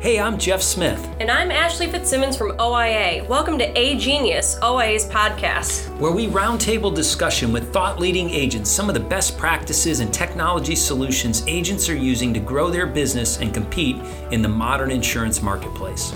Hey, I'm Jeff Smith. And I'm Ashley Fitzsimmons from OIA. Welcome to A Genius, OIA's podcast, where we roundtable discussion with thought leading agents some of the best practices and technology solutions agents are using to grow their business and compete in the modern insurance marketplace.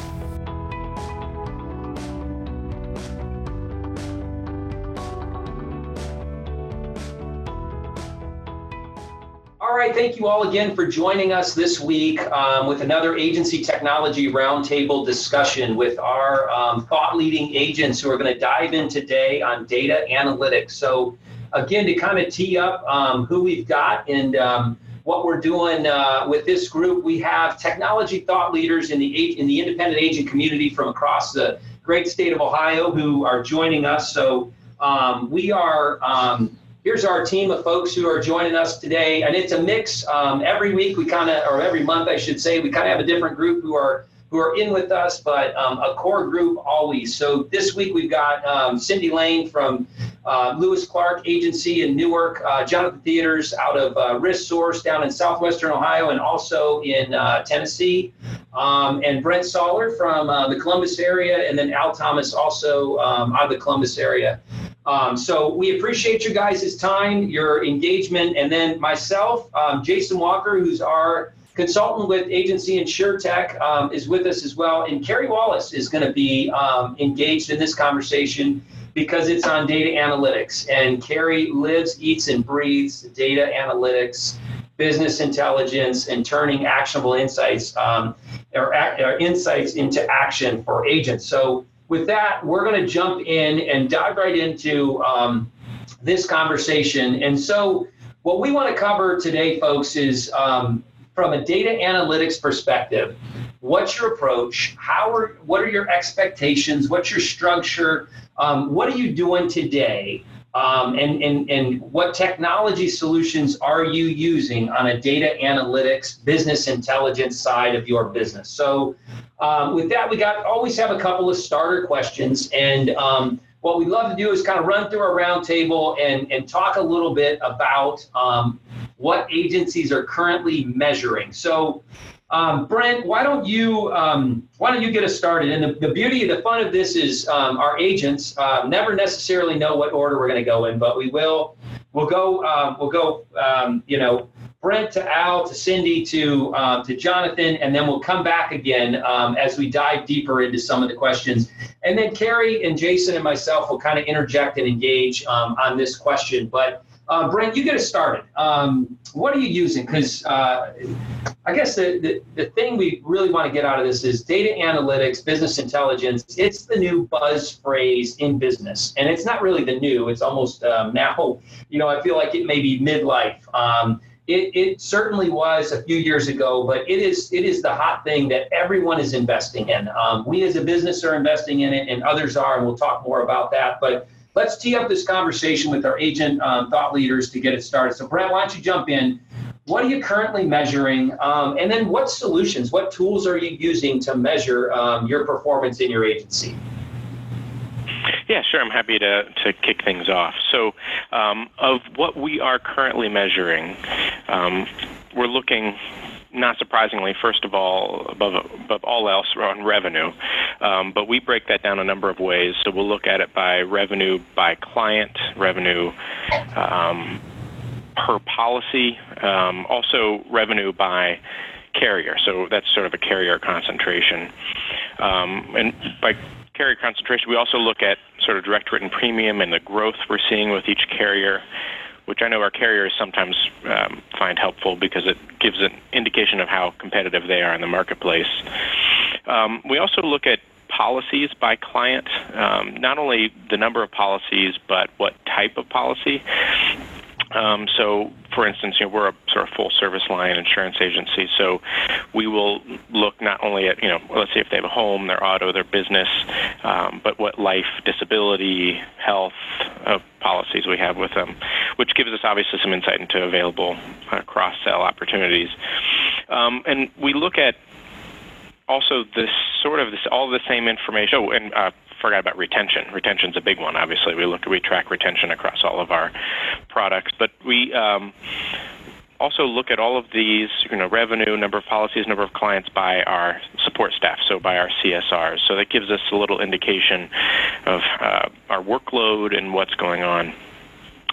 Thank you all again for joining us this week um, with another agency technology roundtable discussion with our um, thought leading agents who are going to dive in today on data analytics. So, again, to kind of tee up um, who we've got and um, what we're doing uh, with this group, we have technology thought leaders in the in the independent agent community from across the great state of Ohio who are joining us. So, um, we are um, here's our team of folks who are joining us today, and it's a mix. Um, every week we kind of, or every month I should say, we kind of have a different group who are who are in with us, but um, a core group always. So this week we've got um, Cindy Lane from uh, Lewis Clark Agency in Newark, uh, Jonathan Theaters out of uh, Risk Source down in southwestern Ohio and also in uh, Tennessee, um, and Brent Soller from uh, the Columbus area, and then Al Thomas also um, out of the Columbus area. Um, so we appreciate you guys' time, your engagement, and then myself, um, Jason Walker, who's our consultant with agency InsureTech, um, is with us as well, and Carrie Wallace is going to be um, engaged in this conversation because it's on data analytics, and Carrie lives, eats, and breathes data analytics, business intelligence, and turning actionable insights um, or, or insights into action for agents. So with that, we're going to jump in and dive right into um, this conversation. And so, what we want to cover today, folks, is um, from a data analytics perspective. What's your approach? How are what are your expectations? What's your structure? Um, what are you doing today? Um, and, and, and what technology solutions are you using on a data analytics, business intelligence side of your business? So, um, with that, we got always have a couple of starter questions. And um, what we'd love to do is kind of run through our roundtable and, and talk a little bit about um, what agencies are currently measuring. So, um, Brent, why don't you um, why don't you get us started? And the, the beauty, the fun of this is um, our agents uh, never necessarily know what order we're going to go in, but we will. We'll go. Um, we'll go. Um, you know, Brent to Al to Cindy to to Jonathan, and then we'll come back again as we dive deeper into some of the questions. And then Carrie and Jason and myself will kind of interject and engage on this question, but. Uh, Brent, you get us started. Um, what are you using? Because uh, I guess the, the, the thing we really want to get out of this is data analytics, business intelligence. It's the new buzz phrase in business. And it's not really the new, it's almost um, now, you know, I feel like it may be midlife. Um, it, it certainly was a few years ago, but it is it is the hot thing that everyone is investing in. Um, we as a business are investing in it, and others are, and we'll talk more about that. But let's tee up this conversation with our agent um, thought leaders to get it started. So, Brent, why don't you jump in? What are you currently measuring? Um, and then, what solutions, what tools are you using to measure um, your performance in your agency? Yeah, sure. I'm happy to, to kick things off. So, um, of what we are currently measuring, um, we're looking not surprisingly, first of all, above, above all else, on revenue. Um, but we break that down a number of ways. So we'll look at it by revenue by client, revenue um, per policy, um, also revenue by carrier. So that's sort of a carrier concentration. Um, and by carrier concentration, we also look at sort of direct written premium and the growth we're seeing with each carrier which I know our carriers sometimes um, find helpful because it gives an indication of how competitive they are in the marketplace. Um, we also look at policies by client, um, not only the number of policies, but what type of policy. Um, so, for instance, you know, we're a sort of full service line insurance agency, so we will look not only at, you know, let's say if they have a home, their auto, their business, um, but what life, disability, health uh, policies we have with them, which gives us obviously some insight into available uh, cross sell opportunities. Um, and we look at also this sort of this all the same information. Oh, and uh, forgot about retention. Retention's a big one. Obviously, we look we track retention across all of our products, but we um, also look at all of these, you know, revenue, number of policies, number of clients by our support staff, so by our CSRs. So that gives us a little indication of uh, our workload and what's going on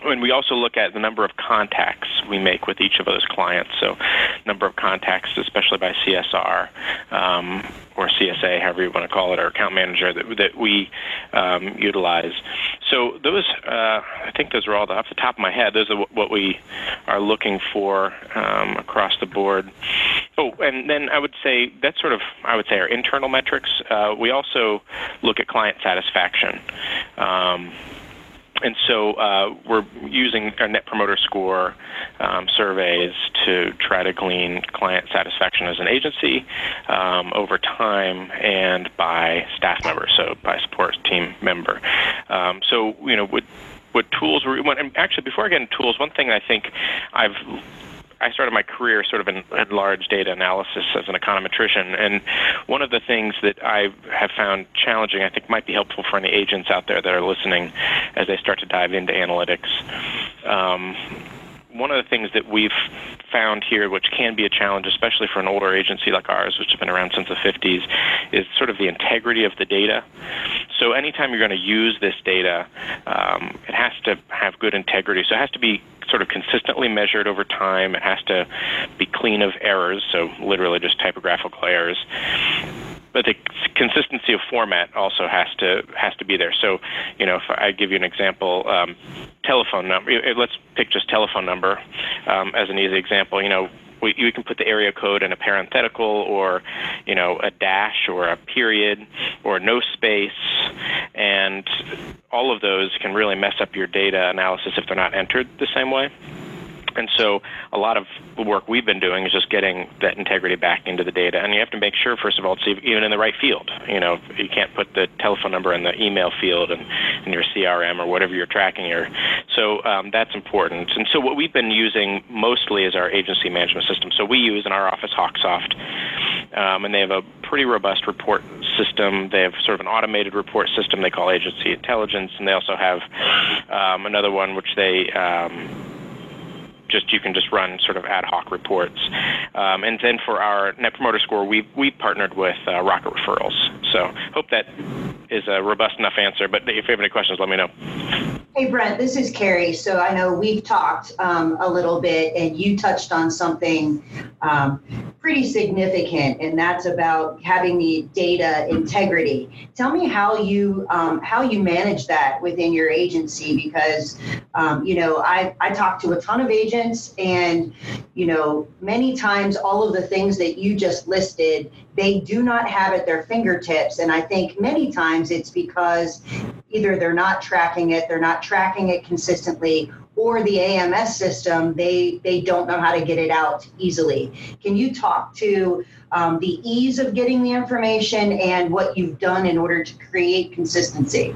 and we also look at the number of contacts we make with each of those clients. So, number of contacts, especially by CSR um, or CSA, however you want to call it, or account manager that, that we um, utilize. So, those, uh, I think those are all the, off the top of my head. Those are what we are looking for um, across the board. Oh, and then I would say that's sort of, I would say, our internal metrics. Uh, we also look at client satisfaction. And so uh, we're using our Net Promoter Score um, surveys to try to glean client satisfaction as an agency um, over time and by staff member, so by support team member. Um, so you know, what what tools we want? And actually, before I get into tools, one thing I think I've I started my career sort of in, in large data analysis as an econometrician, and one of the things that I have found challenging, I think, might be helpful for any agents out there that are listening as they start to dive into analytics. Um, one of the things that we've found here, which can be a challenge, especially for an older agency like ours, which has been around since the 50s, is sort of the integrity of the data. So anytime you're going to use this data, um, it has to have good integrity. So it has to be sort of consistently measured over time. It has to be clean of errors, so literally just typographical errors. But the consistency of format also has to has to be there. So, you know, if I give you an example, um, telephone number. Let's pick just telephone number um, as an easy example. You know, we, you can put the area code in a parenthetical or you know a dash or a period or no space and all of those can really mess up your data analysis if they're not entered the same way and so a lot of the work we've been doing is just getting that integrity back into the data. And you have to make sure, first of all, it's even in the right field. You know, you can't put the telephone number in the email field and in your CRM or whatever you're tracking here. So um, that's important. And so what we've been using mostly is our agency management system. So we use in our office Hawksoft, um, and they have a pretty robust report system. They have sort of an automated report system they call Agency Intelligence, and they also have um, another one which they um, just you can just run sort of ad hoc reports. Um, and then for our Net Promoter Score, we we partnered with uh, Rocket Referrals. So hope that is a robust enough answer. But if you have any questions, let me know. Hey Brent, this is Carrie. So I know we've talked um, a little bit, and you touched on something um, pretty significant, and that's about having the data integrity. Tell me how you um, how you manage that within your agency, because um, you know I I talk to a ton of agents, and you know many times all of the things that you just listed they do not have at their fingertips. And I think many times it's because either they're not tracking it, they're not tracking it consistently, or the AMS system, they, they don't know how to get it out easily. Can you talk to um, the ease of getting the information and what you've done in order to create consistency?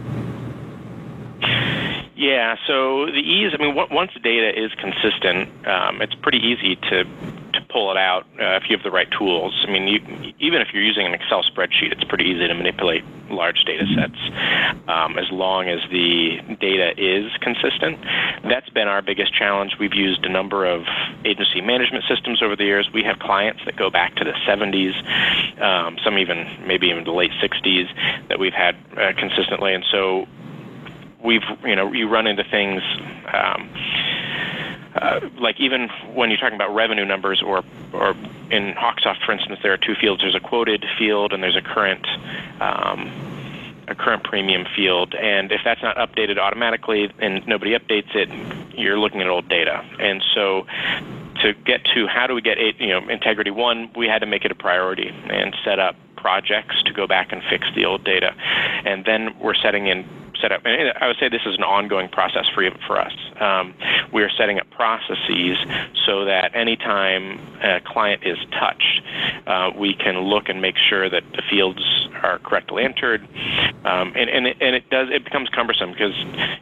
Yeah, so the ease, I mean, once the data is consistent, um, it's pretty easy to to pull it out uh, if you have the right tools. I mean, you, even if you're using an Excel spreadsheet, it's pretty easy to manipulate large data sets um, as long as the data is consistent. That's been our biggest challenge. We've used a number of agency management systems over the years. We have clients that go back to the 70s, um, some even maybe even the late 60s that we've had uh, consistently, and so we've you know you run into things. Um, uh, like even when you're talking about revenue numbers or or in Hawksoft, for instance, there are two fields. There's a quoted field and there's a current um, a current premium field. And if that's not updated automatically and nobody updates it, you're looking at old data. And so to get to how do we get you know integrity one, we had to make it a priority and set up projects to go back and fix the old data. And then we're setting in set up, and I would say this is an ongoing process for for us. Um, we are setting up processes so that anytime a client is touched, uh, we can look and make sure that the fields are correctly entered. Um, and and it, and it does it becomes cumbersome because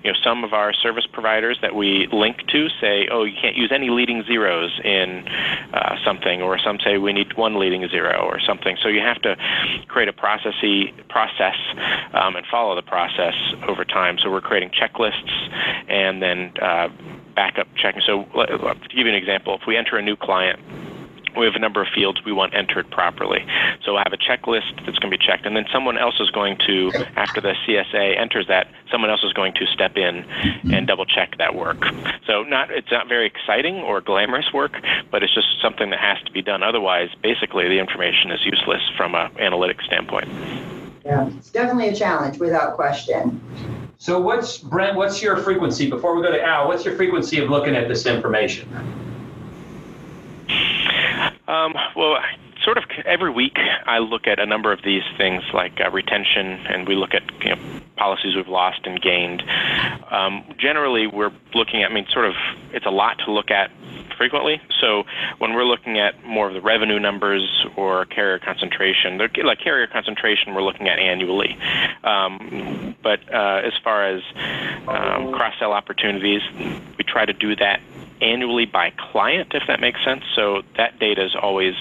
you know some of our service providers that we link to say, oh, you can't use any leading zeros in uh, something, or some say we need one leading zero or something. So you have to create a processy process um, and follow the process over time. So we're creating checklists and then uh, backup checking. So to give you an example, if we enter a new client we have a number of fields we want entered properly. So I have a checklist that's going to be checked, and then someone else is going to, after the CSA enters that, someone else is going to step in and double check that work. So not it's not very exciting or glamorous work, but it's just something that has to be done. Otherwise, basically, the information is useless from an analytics standpoint. Yeah, it's definitely a challenge without question. So what's Brent? What's your frequency? Before we go to Al, what's your frequency of looking at this information? Um, well, sort of every week I look at a number of these things like uh, retention, and we look at you know, policies we've lost and gained. Um, generally, we're looking at, I mean, sort of, it's a lot to look at frequently. So when we're looking at more of the revenue numbers or carrier concentration, like carrier concentration, we're looking at annually. Um, but uh, as far as um, cross sell opportunities, we try to do that annually by client, if that makes sense. So that data is always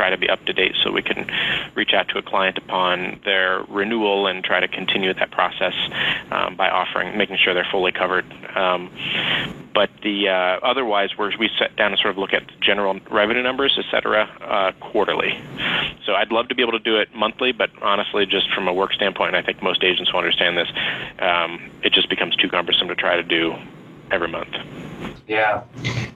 try to be up to date so we can reach out to a client upon their renewal and try to continue that process um, by offering, making sure they're fully covered. Um, but the uh, otherwise, we we sit down and sort of look at general revenue numbers, et cetera, uh, quarterly. So I'd love to be able to do it monthly, but honestly, just from a work standpoint, I think most agents will understand this. Um, it just becomes too cumbersome to try to do every month. Yeah.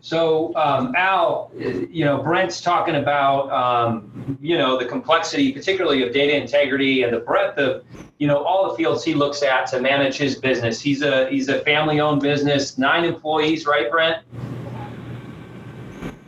So, um, Al, you know, Brent's talking about, um, you know, the complexity, particularly of data integrity and the breadth of, you know, all the fields he looks at to manage his business. He's a he's a family-owned business, nine employees, right, Brent?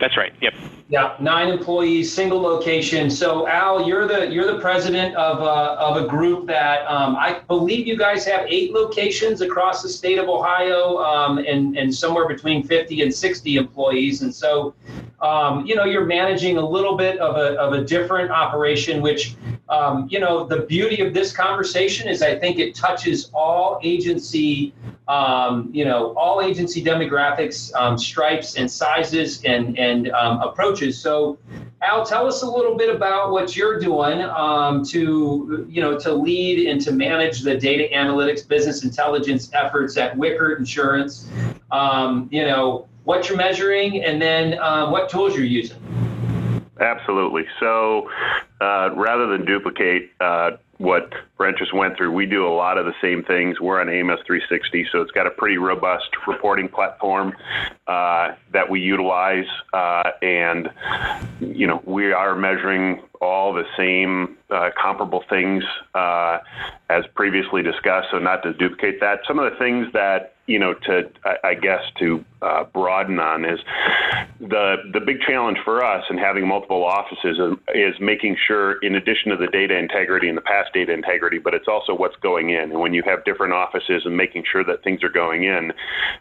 That's right. Yep. Yeah, nine employees, single location. So Al, you're the you're the president of a, of a group that um, I believe you guys have eight locations across the state of Ohio, um, and and somewhere between 50 and 60 employees. And so, um, you know, you're managing a little bit of a of a different operation, which um, you know, the beauty of this conversation is I think it touches all agency um, you know, all agency demographics, um, stripes, and sizes and and um, approaches. So, Al, tell us a little bit about what you're doing um, to you know to lead and to manage the data analytics, business intelligence efforts at Wickert Insurance. Um, you know what you're measuring, and then what tools you're using. Absolutely. So, uh, rather than duplicate uh, what Brent just went through, we do a lot of the same things. We're on AMS 360, so it's got a pretty robust reporting platform uh, that we utilize, uh, and you know we are measuring all the same uh, comparable things uh, as previously discussed. So not to duplicate that, some of the things that you know to I, guess to uh, broaden on is the the big challenge for us in having multiple offices is, is making sure, in addition to the data integrity and the past data integrity, but it's also what's going in. And when you have different offices and making sure that things are going in,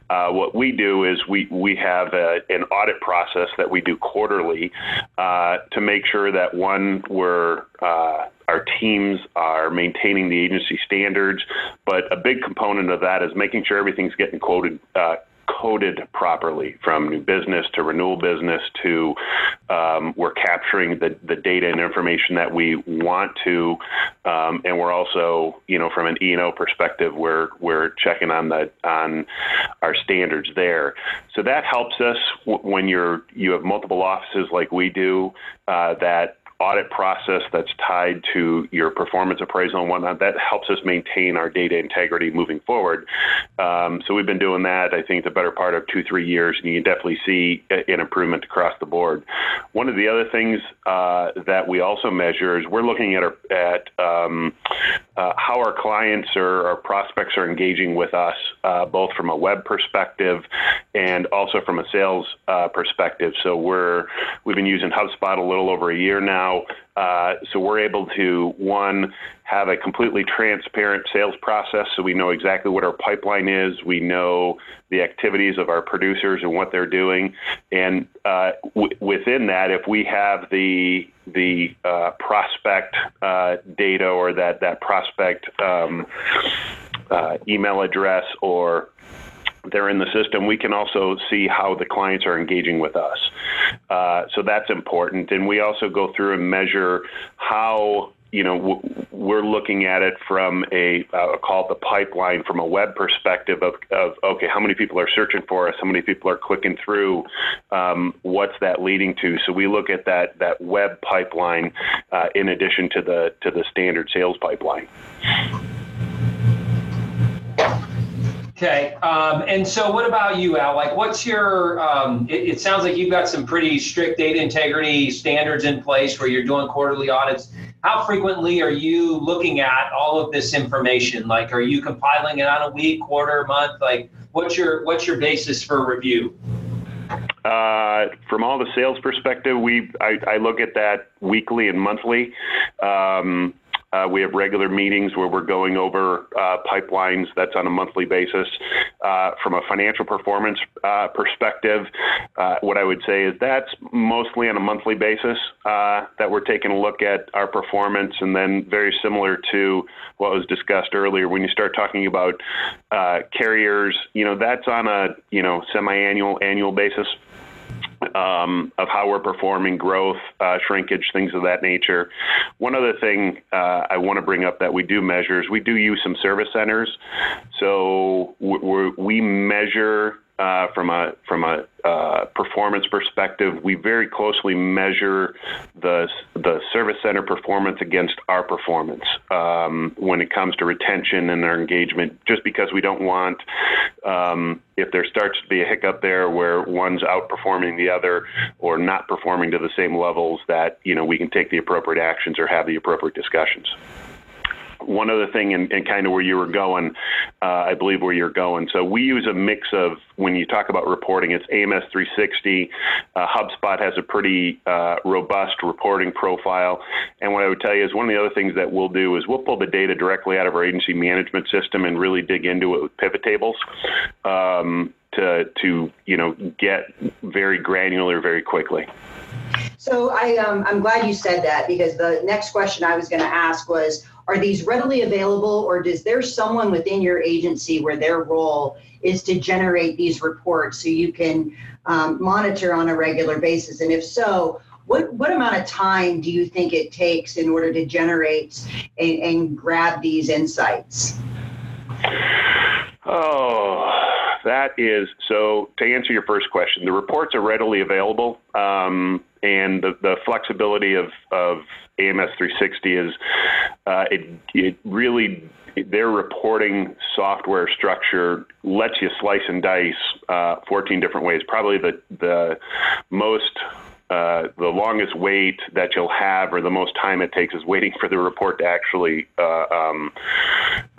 uh, what we do is we we have a, an audit process that we do quarterly uh, to make sure that one we're uh, our teams are maintaining the agency standards, but a big component of that is making sure everything's getting quoted uh, coded properly from new business to renewal business to um, we're capturing the, the data and information that we want to um, and we're also you know from an E&O perspective we're we're checking on the on our standards there. So that helps us w- when you're you have multiple offices like we do uh, that audit process that's tied to your performance appraisal and whatnot. That helps us maintain our data integrity moving forward. Um, so we've been doing that, I think, the better part of two, three years, and you can definitely see an improvement across the board. One of the other things uh, that we also measure is we're looking at, our, at um, uh, how our clients or our prospects are engaging with us, uh, both from a web perspective and also from a sales uh, perspective. So we're we've been using HubSpot a little over a year now now. Uh, so we're able to one have a completely transparent sales process, so we know exactly what our pipeline is. We know the activities of our producers and what they're doing, and uh, w- within that, if we have the the uh, prospect uh, data or that that prospect um, uh, email address or they're in the system, we can also see how the clients are engaging with us. Uh, so that's important. And we also go through and measure how you know, we're looking at it from a uh, call the pipeline from a web perspective of, of okay, how many people are searching for us, how many people are clicking through, um, what's that leading to? So we look at that that web pipeline uh, in addition to the to the standard sales pipeline. Okay. Um, and so, what about you, Al? Like, what's your? Um, it, it, sounds like you've got some pretty strict data integrity standards in place where you're doing quarterly audits. How frequently are you looking at all of this information? Like, are you compiling it on a week, quarter, month? Like, what's your what's your basis for review? Uh, from all the sales perspective, we I, I, look at that weekly and monthly. Um, we have regular meetings where we're going over uh, pipelines. That's on a monthly basis. Uh, from a financial performance uh, perspective, uh, what I would say is that's mostly on a monthly basis uh, that we're taking a look at our performance, and then very similar to what was discussed earlier. When you start talking about carriers, that's on a semi-annual annual basis um, of how we're performing, growth, uh, shrinkage, things of that nature. One other thing uh, I want to bring up that we do measure is we do use some service centers. So we measure uh, from a from a uh, performance perspective, we very closely measure the the service center performance against our performance um, when it comes to retention and our engagement. Just because we don't want um, if there starts to be a hiccup there where one's outperforming the other or not performing to the same levels, that you know we can take the appropriate actions or have the appropriate discussions one other thing and, kind of where you were going, uh, I believe where you're going. So we use a mix of when you talk about reporting, it's AMS 360. Uh, HubSpot has a pretty uh, robust reporting profile. And what I would tell you is one of the other things that we'll do is we'll pull the data directly out of our agency management system and really dig into it with pivot tables. Um, to, to you know get very granular very quickly. So I um, I'm glad you said that because the next question I was going to ask was are these readily available or does there someone within your agency where their role is to generate these reports so you can um, monitor on a regular basis? And if so, what, what amount of time do you think it takes in order to generate and, and grab these insights? Oh, that is so. To answer your first question, the reports are readily available, um, and the, the flexibility of, of AMS 360 is uh, it, it really their reporting software structure lets you slice and dice uh, 14 different ways. Probably the the most uh, the longest wait that you'll have or the most time it takes is waiting for the report to actually uh, um,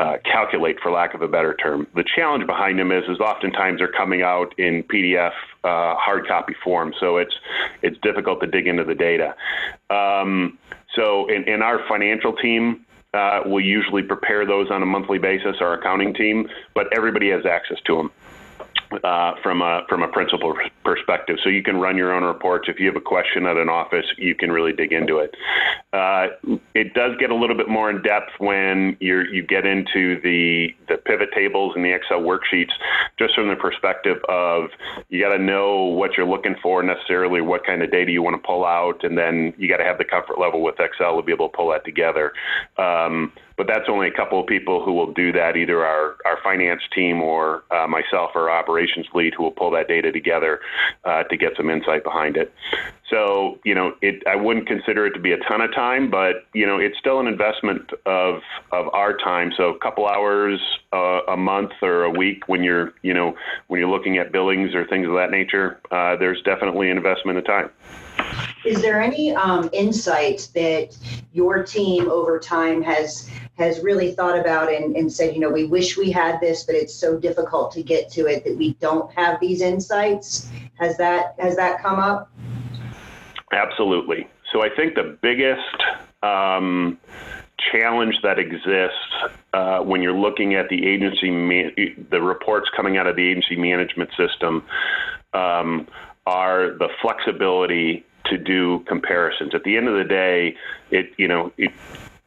uh, calculate, for lack of a better term. The challenge behind them is, is oftentimes they're coming out in PDF uh, hard copy form, so it's it's difficult to dig into the data. Um, so in, in our financial team, uh, we usually prepare those on a monthly basis, our accounting team, but everybody has access to them uh, from a from a principal perspective. So you can run your own reports. If you have a question at an office, you can really dig into it. Uh, it does get a little bit more in depth when you you get into the the pivot tables and the Excel worksheets, just from the perspective of you got to know what you're looking for necessarily, what kind of data you want to pull out, and then you got to have the comfort level with Excel to be able to pull that together. Um, but that's only a couple of people who will do that, either our, our finance team or uh, myself, our operations lead, who will pull that data together uh, to get some insight behind it. So, you know, it, I wouldn't consider it to be a ton of time, but, you know, it's still an investment of, of our time. So a couple hours uh, a month or a week when you're, you know, when you're looking at billings or things of that nature, uh, there's definitely an investment of time. Is there any um, insight that your team over time has has really thought about and, and said, you know, we wish we had this, but it's so difficult to get to it that we don't have these insights? Has that has that come up? Absolutely. So I think the biggest um, challenge that exists uh, when you're looking at the agency, man- the reports coming out of the agency management system, um, are the flexibility to do comparisons. At the end of the day, it you know it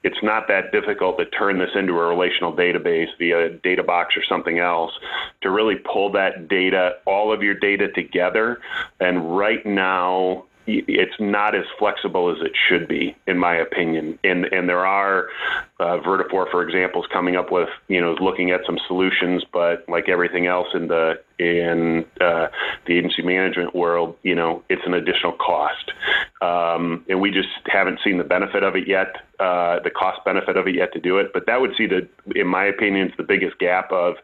it's not that difficult to turn this into a relational database via a DataBox or something else to really pull that data, all of your data together. And right now, it's not as flexible as it should be, in my opinion. And and there are uh, Vertafore, for example, is coming up with you know looking at some solutions, but like everything else in the in uh, the agency management world, you know, it's an additional cost, um, and we just haven't seen the benefit of it yet, uh, the cost benefit of it yet to do it. But that would see the, in my opinion, it's the biggest gap of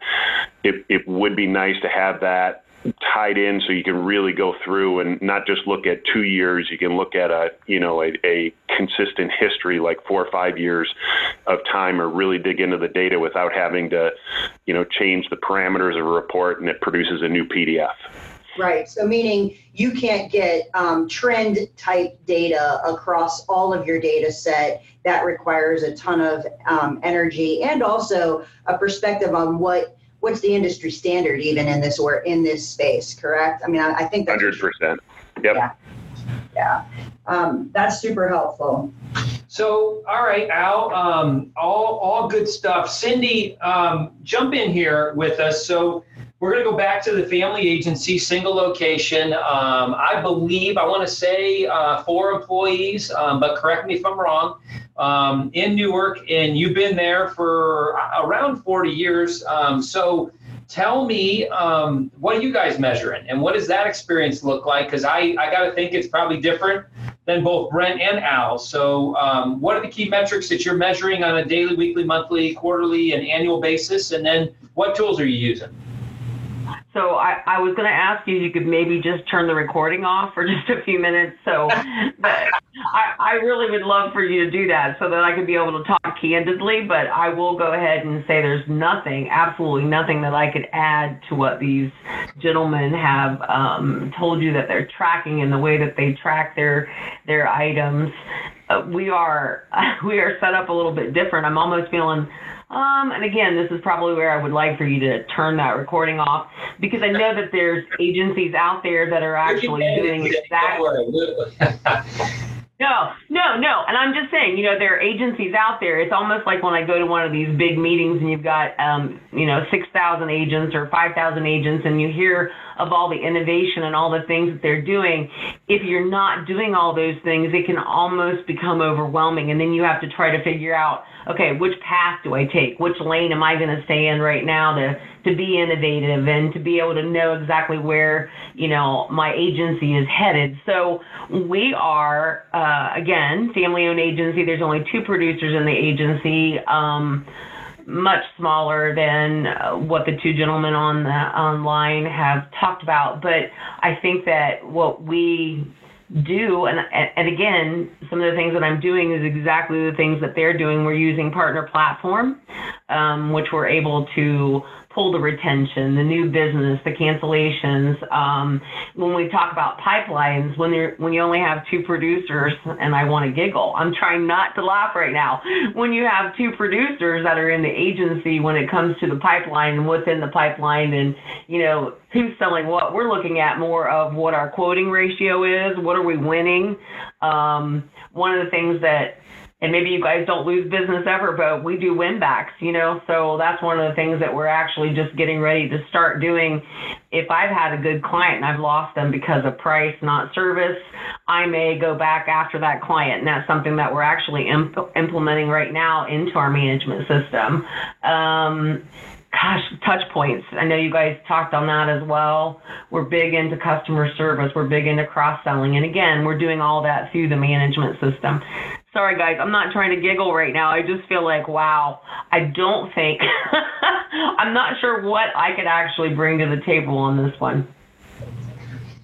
it. It would be nice to have that tied in so you can really go through and not just look at two years you can look at a you know a, a, consistent history like four or five years of time or really dig into the data without having to you know change the parameters of a report and it produces a new pdf Right. So, meaning you can't get um, trend type data across all of your data set. That requires a ton of um, energy and also a perspective on what what's the industry standard even in this or in this space correct? I mean i, I think that's 100% yep. Yeah, yeah. Um, that's super helpful. So all right al um, all all good stuff. Cindy um, jump in here with us. So we're going to go back to the family agency, single location. Um, I believe, I want to say uh, four employees, um, but correct me if I'm wrong, um, in Newark, and you've been there for around 40 years. Um, so tell me, um, what are you guys measuring, and what does that experience look like? Because I, I got to think it's probably different than both Brent and Al. So, um, what are the key metrics that you're measuring on a daily, weekly, monthly, quarterly, and annual basis? And then, what tools are you using? So I, I was going to ask you, you could maybe just turn the recording off for just a few minutes. So but I, I really would love for you to do that so that I could be able to talk candidly. But I will go ahead and say there's nothing, absolutely nothing that I could add to what these gentlemen have um, told you that they're tracking and the way that they track their their items. Uh, we are we are set up a little bit different. I'm almost feeling um, and again, this is probably where I would like for you to turn that recording off because I know that there's agencies out there that are actually doing exactly. No, no, no. And I'm just saying, you know, there are agencies out there. It's almost like when I go to one of these big meetings and you've got, um, you know, 6,000 agents or 5,000 agents and you hear of all the innovation and all the things that they're doing. If you're not doing all those things, it can almost become overwhelming. And then you have to try to figure out, okay, which path do I take? Which lane am I going to stay in right now to to be innovative and to be able to know exactly where you know my agency is headed. So we are uh, again family-owned agency. There's only two producers in the agency. Um, much smaller than uh, what the two gentlemen on the online have talked about, but I think that what we do and and again some of the things that i'm doing is exactly the things that they're doing we're using partner platform um, which we're able to pull the retention, the new business, the cancellations. Um, when we talk about pipelines, when you when you only have two producers, and I want to giggle, I'm trying not to laugh right now. When you have two producers that are in the agency, when it comes to the pipeline and within the pipeline, and you know who's selling what, we're looking at more of what our quoting ratio is, what are we winning. Um, one of the things that and maybe you guys don't lose business ever, but we do win backs, you know. So that's one of the things that we're actually just getting ready to start doing. If I've had a good client and I've lost them because of price, not service, I may go back after that client, and that's something that we're actually imp- implementing right now into our management system. Um, gosh, touch points. I know you guys talked on that as well. We're big into customer service. We're big into cross selling. And again, we're doing all that through the management system. Sorry, guys, I'm not trying to giggle right now. I just feel like, wow, I don't think, I'm not sure what I could actually bring to the table on this one.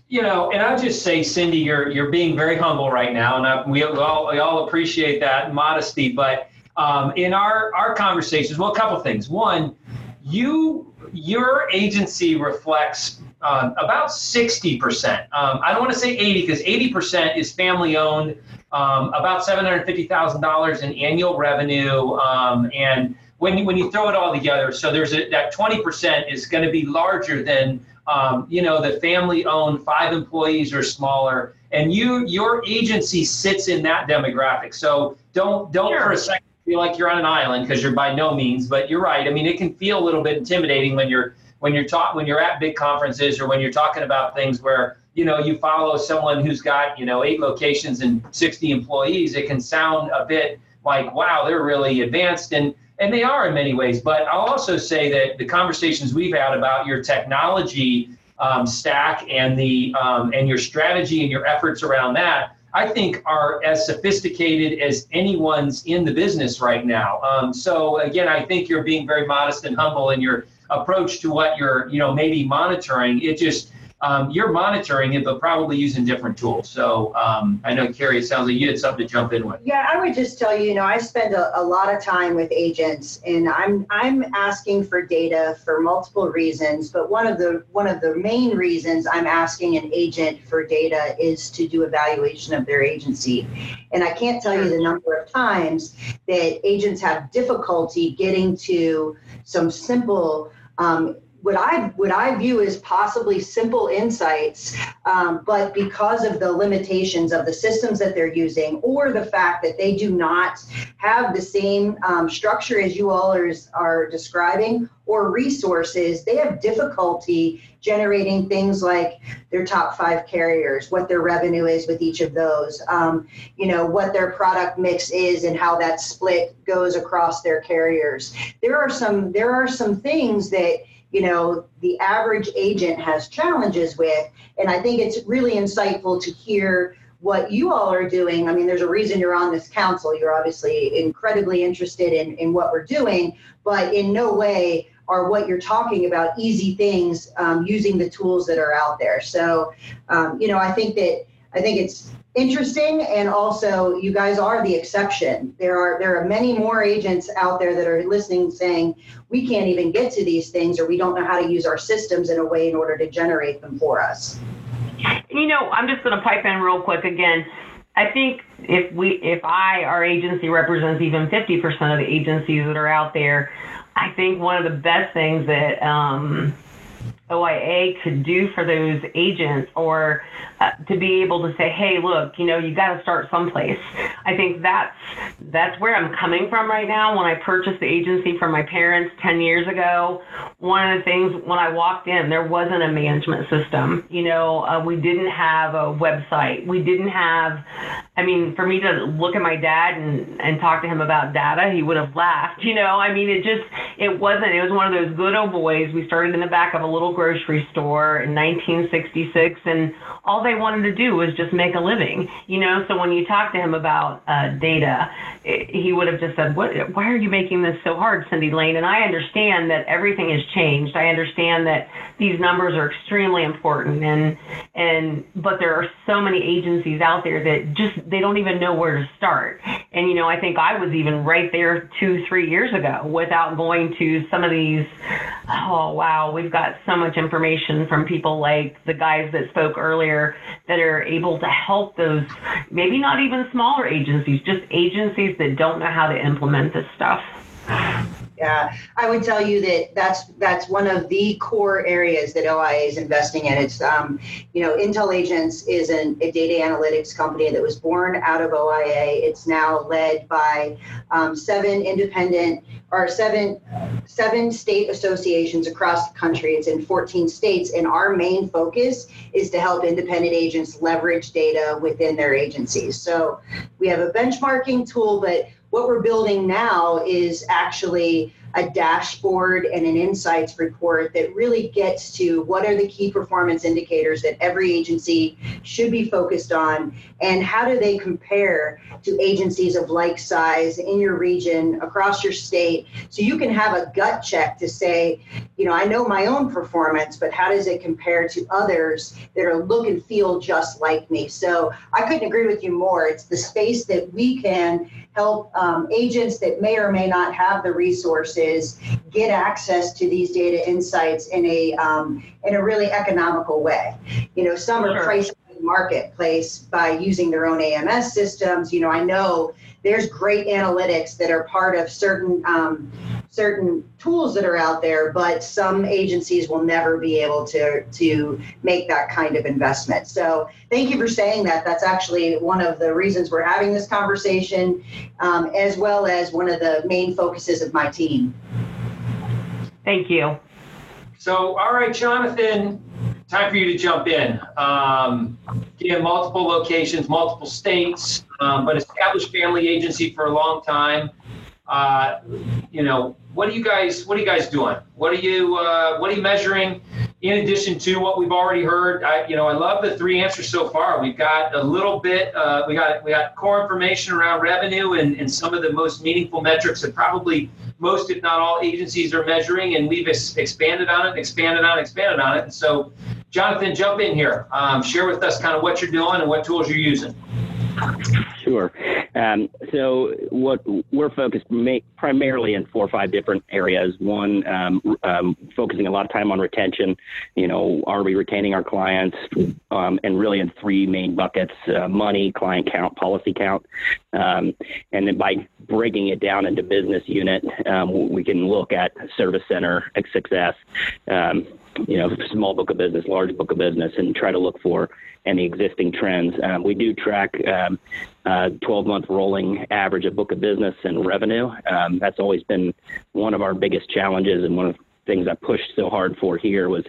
You know, and I'll just say, Cindy, you're you're being very humble right now, and I, we all we all appreciate that modesty. But um, in our our conversations, well, a couple things. One, you your agency reflects um, about 60%. Um, I don't want to say 80 because 80% is family owned um, about $750,000 in annual revenue. Um, and when you, when you throw it all together, so there's a, that 20% is going to be larger than, um, you know, the family owned five employees or smaller. And you, your agency sits in that demographic. So don't, don't sure. for a second feel like you're on an island because you're by no means, but you're right. I mean, it can feel a little bit intimidating when you're, when you're talk, when you're at big conferences or when you're talking about things where you know you follow someone who's got you know eight locations and 60 employees, it can sound a bit like wow they're really advanced and and they are in many ways. But I'll also say that the conversations we've had about your technology um, stack and the um, and your strategy and your efforts around that I think are as sophisticated as anyone's in the business right now. Um, so again, I think you're being very modest and humble in your approach to what you're, you know, maybe monitoring. It just um, you're monitoring it, but probably using different tools. So um, I know, Carrie, it sounds like you had something to jump in with. Yeah, I would just tell you, you know, I spend a, a lot of time with agents, and I'm I'm asking for data for multiple reasons. But one of the one of the main reasons I'm asking an agent for data is to do evaluation of their agency, and I can't tell you the number of times that agents have difficulty getting to some simple um, what I what I view as possibly simple insights, um, but because of the limitations of the systems that they're using, or the fact that they do not have the same um, structure as you all are, are describing, or resources, they have difficulty generating things like their top five carriers, what their revenue is with each of those, um, you know, what their product mix is, and how that split goes across their carriers. There are some there are some things that you know the average agent has challenges with. And i think it's really insightful to hear what you all are doing. I mean there's a reason you're on this council. You're obviously incredibly interested in, in what we're doing but in no way are what you're talking about easy things um, using the tools that are out there. So um, you know i think that i think it's interesting and also you guys are the exception. There are there are many more agents out there that are listening saying we can't even get to these things or we don't know how to use our systems in a way in order to generate them for us. You know i'm just going to pipe in real quick again. I think if we if i our agency represents even 50% of the agencies that are out there i think one of the best things that um, OIA could do for those agents or uh, to be able to say, hey, look, you know, you got to start someplace. I think that's that's where I'm coming from right now. When I purchased the agency from my parents 10 years ago, one of the things when I walked in, there wasn't a management system. You know, uh, we didn't have a website. We didn't have, I mean, for me to look at my dad and, and talk to him about data, he would have laughed. You know, I mean, it just, it wasn't, it was one of those good old boys. We started in the back of a little grocery store in 1966, and all they wanted to do was just make a living. You know, so when you talk to him about uh, data, it, he would have just said, "What? Why are you making this so hard, Cindy Lane?" And I understand that everything has changed. I understand that these numbers are extremely important, and and but there are so many agencies out there that just they don't even know where to start. And you know, I think I was even right there two, three years ago without going to some of these. Oh wow, we've got so much information from people like the guys that spoke earlier that are able to help those, maybe not even smaller agencies, just agencies that don't know how to implement this stuff. Yeah, I would tell you that that's that's one of the core areas that OIA is investing in. It's um, you know, Intel Agents is an, a data analytics company that was born out of OIA. It's now led by um, seven independent or seven seven state associations across the country. It's in 14 states, and our main focus is to help independent agents leverage data within their agencies. So we have a benchmarking tool, but what we're building now is actually a dashboard and an insights report that really gets to what are the key performance indicators that every agency should be focused on and how do they compare to agencies of like size in your region across your state? So you can have a gut check to say you know i know my own performance but how does it compare to others that are look and feel just like me? So i couldn't agree with you more. It's the space that we can help um, agents that may or may not have the resources get access to these data insights in a um, in a really economical way. You know, some are priced marketplace by using their own AMS systems. You know, I know there's great analytics that are part of certain um, certain tools that are out there, but some agencies will never be able to to make that kind of investment. So thank you for saying that. That's actually one of the reasons we're having this conversation, um, as well as one of the main focuses of my team. Thank you. So, all right, Jonathan, time for you to jump in. Um, again, multiple locations, multiple states, um, but established family agency for a long time. Uh, you know, what are you guys? What are you guys doing? What are you? Uh, what are you measuring? In addition to what we've already heard, I, you know, I love the three answers so far. We've got a little bit. Uh, we got we got core information around revenue and, and some of the most meaningful metrics that probably most, if not all, agencies are measuring, and we've ex- expanded on it, expanded on it, expanded on it. And so, Jonathan, jump in here. Um, share with us kind of what you're doing and what tools you're using. Sure. Um, so what we're focused ma- primarily in four or five different areas. One, um, um, focusing a lot of time on retention. You know, are we retaining our clients? Um, and really in three main buckets: uh, money, client count, policy count. Um, and then by breaking it down into business unit, um, we can look at service center success. You know, small book of business, large book of business, and try to look for any existing trends. Um, we do track um, uh, 12 month rolling average of book of business and revenue. Um, that's always been one of our biggest challenges and one of things I pushed so hard for here was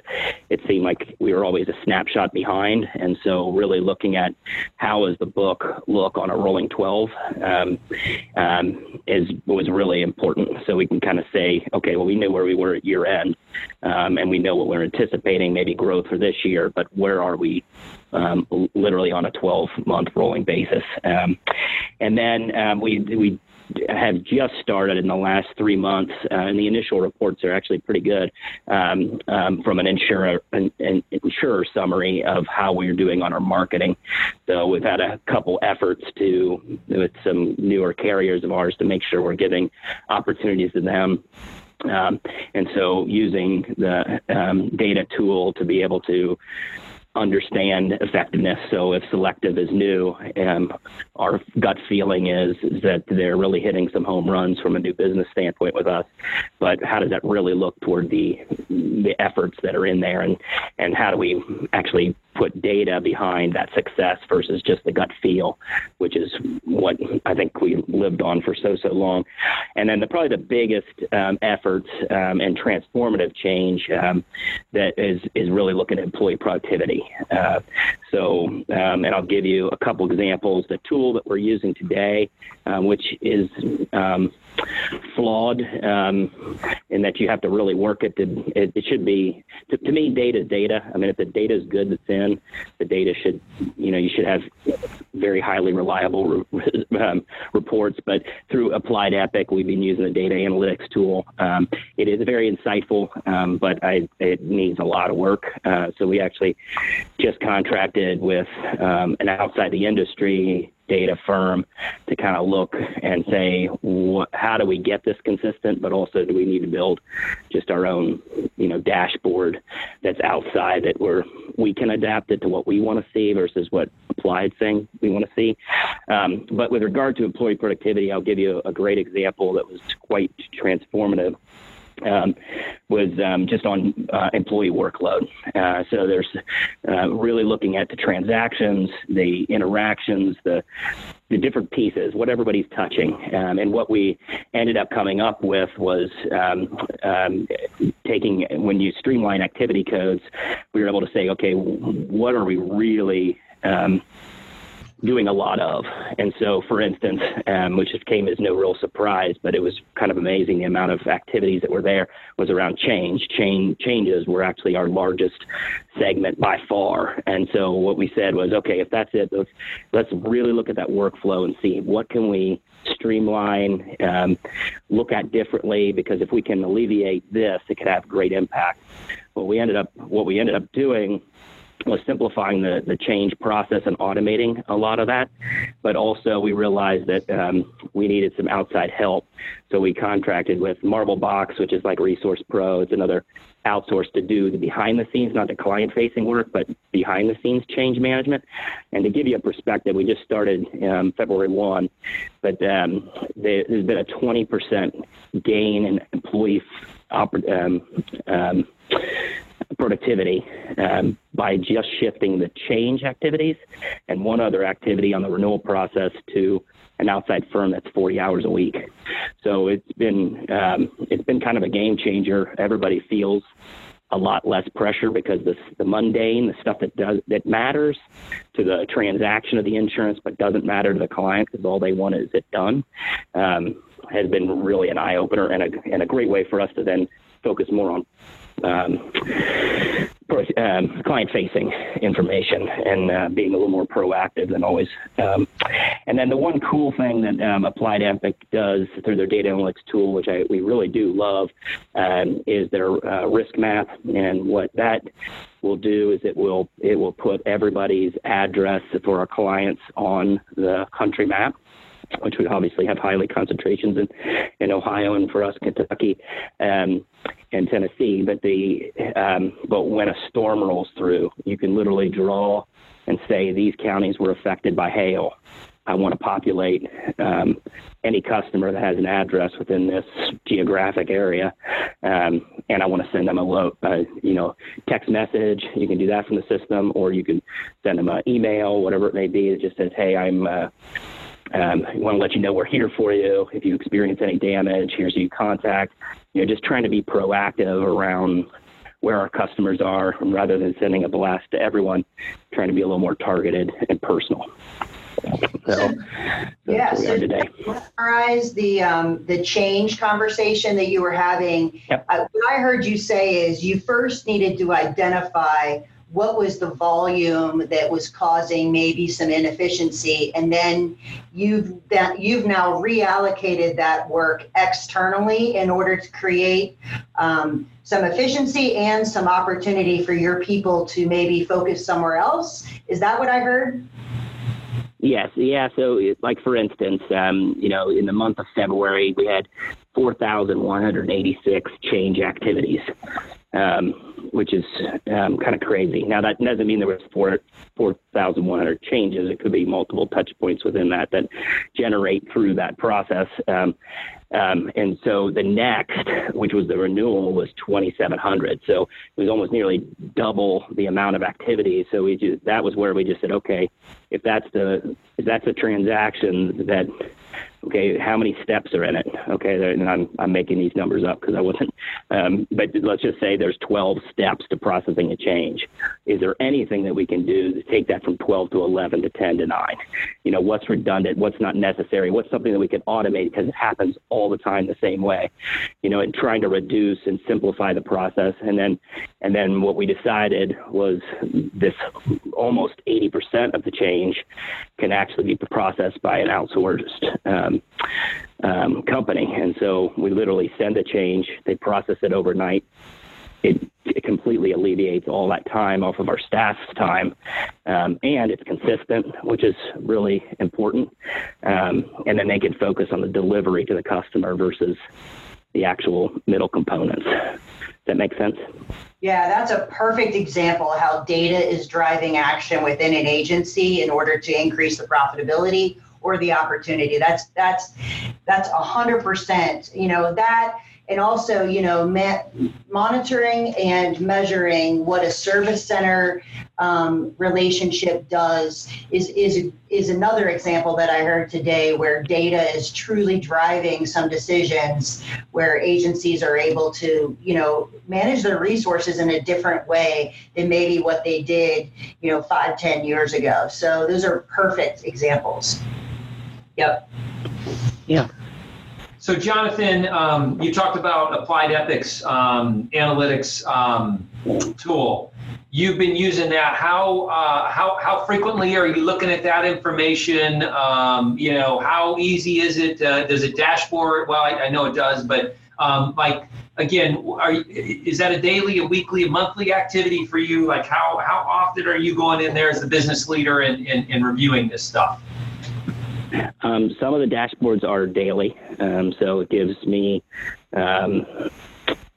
it seemed like we were always a snapshot behind. And so really looking at how does the book look on a rolling 12 um, um, is was really important. So we can kind of say, okay, well, we knew where we were at year end um, and we know what we're anticipating, maybe growth for this year, but where are we um, literally on a 12 month rolling basis. Um, and then um, we, we have just started in the last three months, uh, and the initial reports are actually pretty good um, um, from an insurer an, an, insurer summary of how we're doing on our marketing. So we've had a couple efforts to with some newer carriers of ours to make sure we're giving opportunities to them um, and so using the um, data tool to be able to understand effectiveness. So if selective is new, um, our gut feeling is, is, that they're really hitting some home runs from a new business standpoint with us. But how does that really look toward the the efforts that are in there, and and how do we actually put data behind that success versus just the gut feel, which is what I think we lived on for so so long. And then the, probably the biggest um, efforts um, and transformative change um, that is is really looking at employee productivity. Uh, so, um, and I'll give you a couple examples. The tool that we're using today, um, which is um, flawed um, in that you have to really work it. To, it, it should be, to, to, me, data is data. I mean, if the data is good that's in, the data should, you know, you should have very highly reliable re- um, reports. But through Applied Epic, we've been using the data analytics tool. Um, it is very insightful, um, but I, it needs a lot of work. Uh, so we actually just contracted with um, an outside the industry data firm to kind of look and say, how do we get this consistent? But also, do we need to build just our own, you know, dashboard that's outside that where we can adapt it to what we want to see versus what applied thing we want to see. Um, but with regard to employee productivity, I'll give you a great example that was quite transformative um, was um, just on uh, employee workload. Uh, so there's uh, really looking at the transactions, the interactions, the the different pieces, what everybody's touching, um, and what we ended up coming up with was um, um, taking when you streamline activity codes, we were able to say, okay, what are we really um, doing a lot of. And so, for instance, um, which just came as no real surprise, but it was kind of amazing the amount of activities that were there was around change. Chain changes were actually our largest segment by far. And so, what we said was, okay, if that's it, let's, let's really look at that workflow and see what can we streamline, um, look at differently, because if we can alleviate this, it could have great impact. What we ended up, what we ended up doing was simplifying the, the change process and automating a lot of that. But also, we realized that um, we needed some outside help. So we contracted with Marble Box, which is like Resource Pro. It's another outsource to do the behind the scenes, not the client facing work, but behind the scenes change management. And to give you a perspective, we just started um, February 1, but um, there, has been a 20% gain in employee um, um productivity um, by just shifting the change activities and one other activity on the renewal process to an outside firm that's 40 hours a week. So it's been um, it's been kind of a game changer. Everybody feels a lot less pressure because the, the mundane, the stuff that does that matters to the transaction of the insurance, but doesn't matter to the client because all they want is it done, um, has been really an eye opener and a and a great way for us to then focus more on um, um, client-facing information and uh, being a little more proactive than always. Um, and then the one cool thing that um, Applied Epic does through their data analytics tool, which I, we really do love, um, is their uh, risk map. And what that will do is it will it will put everybody's address for our clients on the country map which would obviously have highly concentrations in, in Ohio and for us Kentucky um, and Tennessee. But the um, but when a storm rolls through, you can literally draw and say these counties were affected by hail. I want to populate um, any customer that has an address within this geographic area, um, and I want to send them a uh, you know, text message. You can do that from the system, or you can send them an email, whatever it may be. It just says, "Hey, I'm." Uh, um, we want to let you know we're here for you. If you experience any damage, here's who you contact. You know, just trying to be proactive around where our customers are rather than sending a blast to everyone, trying to be a little more targeted and personal. So, yeah, so today. summarize the um, the change conversation that you were having. Yep. Uh, what I heard you say is you first needed to identify what was the volume that was causing maybe some inefficiency? And then you've that you've now reallocated that work externally in order to create um, some efficiency and some opportunity for your people to maybe focus somewhere else. Is that what i heard? Yes, yeah. So, like for instance, um, you know, in the month of February, we had 4,186 change activities um, which is um, kind of crazy. Now that doesn't mean there was four four thousand one hundred changes. It could be multiple touch points within that that generate through that process. Um, um, and so the next, which was the renewal, was 2,700. So it was almost nearly double the amount of activity. So we just, that was where we just said, okay, if that's the if that's a transaction that okay, how many steps are in it? Okay, and I'm, I'm making these numbers up because I wasn't, um, but let's just say there's 12 steps to processing a change. Is there anything that we can do to take that from 12 to 11 to 10 to 9? You know, what's redundant? What's not necessary? What's something that we can automate because it happens all the time the same way? You know, and trying to reduce and simplify the process. And then, and then what we decided was this almost 80% of the change can actually be processed by an outsourced um, um, company. And so we literally send a change, they process it overnight. It, it completely alleviates all that time off of our staff's time, um, and it's consistent, which is really important. Um, and then they can focus on the delivery to the customer versus the actual middle components. Does that make sense? Yeah, that's a perfect example of how data is driving action within an agency in order to increase the profitability or the opportunity. That's that's that's a hundred percent. You know that, and also you know monitoring and measuring what a service center um, relationship does is is is another example that I heard today where data is truly driving some decisions where agencies are able to you know manage their resources in a different way than maybe what they did you know five ten years ago. So those are perfect examples. Yep. Yeah. So, Jonathan, um, you talked about Applied Epic's um, analytics um, tool. You've been using that. How uh, how how frequently are you looking at that information? Um, you know, how easy is it? Uh, does it dashboard? Well, I, I know it does, but um, like again, are is that a daily, a weekly, a monthly activity for you? Like, how how often are you going in there as the business leader and, and, and reviewing this stuff? Um, some of the dashboards are daily, um, so it gives me, um,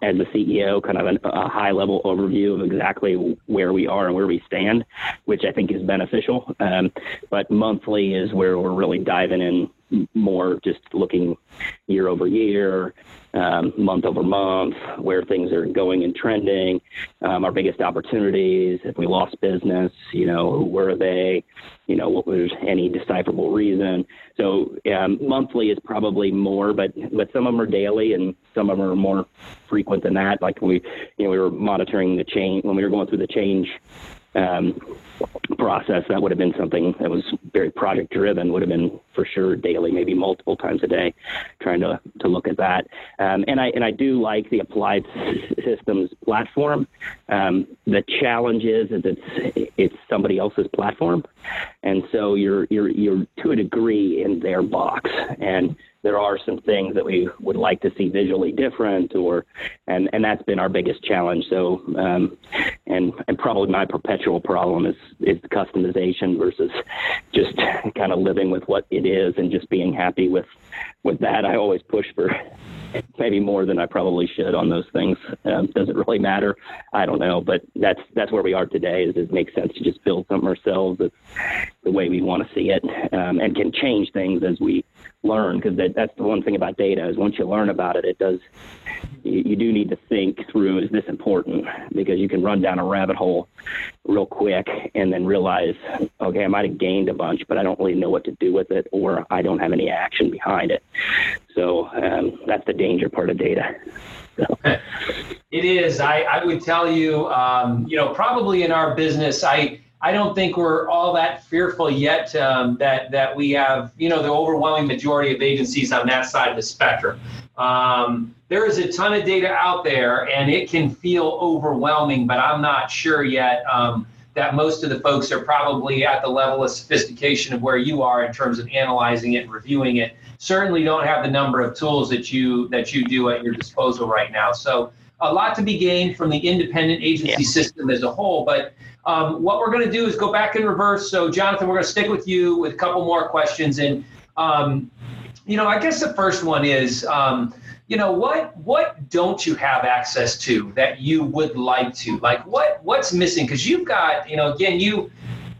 as the CEO, kind of an, a high level overview of exactly where we are and where we stand, which I think is beneficial. Um, but monthly is where we're really diving in more just looking year over year, um, month over month, where things are going and trending, um, our biggest opportunities, if we lost business, you know, who were they, you know, what was any decipherable reason. So um, monthly is probably more, but but some of them are daily and some of them are more frequent than that. Like we, you know, we were monitoring the change when we were going through the change um, process, that would have been something that was very project driven, would have been for sure daily, maybe multiple times a day, trying to, to look at that. Um, and I and I do like the applied systems platform. Um, the challenge is that it's it's somebody else's platform, and so you're you're you're to a degree in their box and there are some things that we would like to see visually different or and and that's been our biggest challenge so um, and and probably my perpetual problem is is the customization versus just kind of living with what it is and just being happy with with that i always push for maybe more than I probably should on those things. Um, does it really matter? I don't know, but that's that's where we are today. Is it makes sense to just build something ourselves that's the way we want to see it, um, and can change things as we learn. Because that, that's the one thing about data is once you learn about it, it does. You, you do need to think through: is this important? Because you can run down a rabbit hole real quick and then realize, okay, I might have gained a bunch, but I don't really know what to do with it, or I don't have any action behind it. So um, that's the danger part of data. So. It is. I, I would tell you, um, you know, probably in our business, I I don't think we're all that fearful yet um, that that we have, you know, the overwhelming majority of agencies on that side of the spectrum. Um, there is a ton of data out there, and it can feel overwhelming, but I'm not sure yet um, that most of the folks are probably at the level of sophistication of where you are in terms of analyzing it and reviewing it certainly don't have the number of tools that you that you do at your disposal right now. So a lot to be gained from the independent agency yeah. system as a whole. But um, what we're going to do is go back in reverse. So Jonathan, we're going to stick with you with a couple more questions. And um, you know, I guess the first one is. Um, you know what what don't you have access to that you would like to like what what's missing because you've got you know again you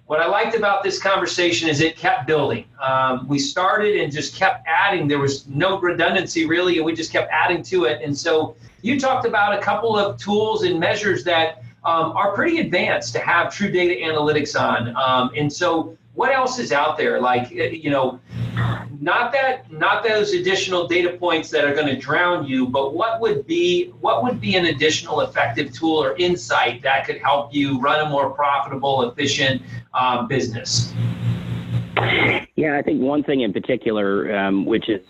what I liked about this conversation is it kept building. Um, we started and just kept adding. There was no redundancy really, and we just kept adding to it. And so you talked about a couple of tools and measures that um, are pretty advanced to have true data analytics on. Um, and so what else is out there? Like, eh, you know, not that not those additional data points that are going to drown you, but what would be what would be an additional effective tool or insight that could help you run a more profitable, efficient um, business? Yeah, I think one thing in particular, um, which is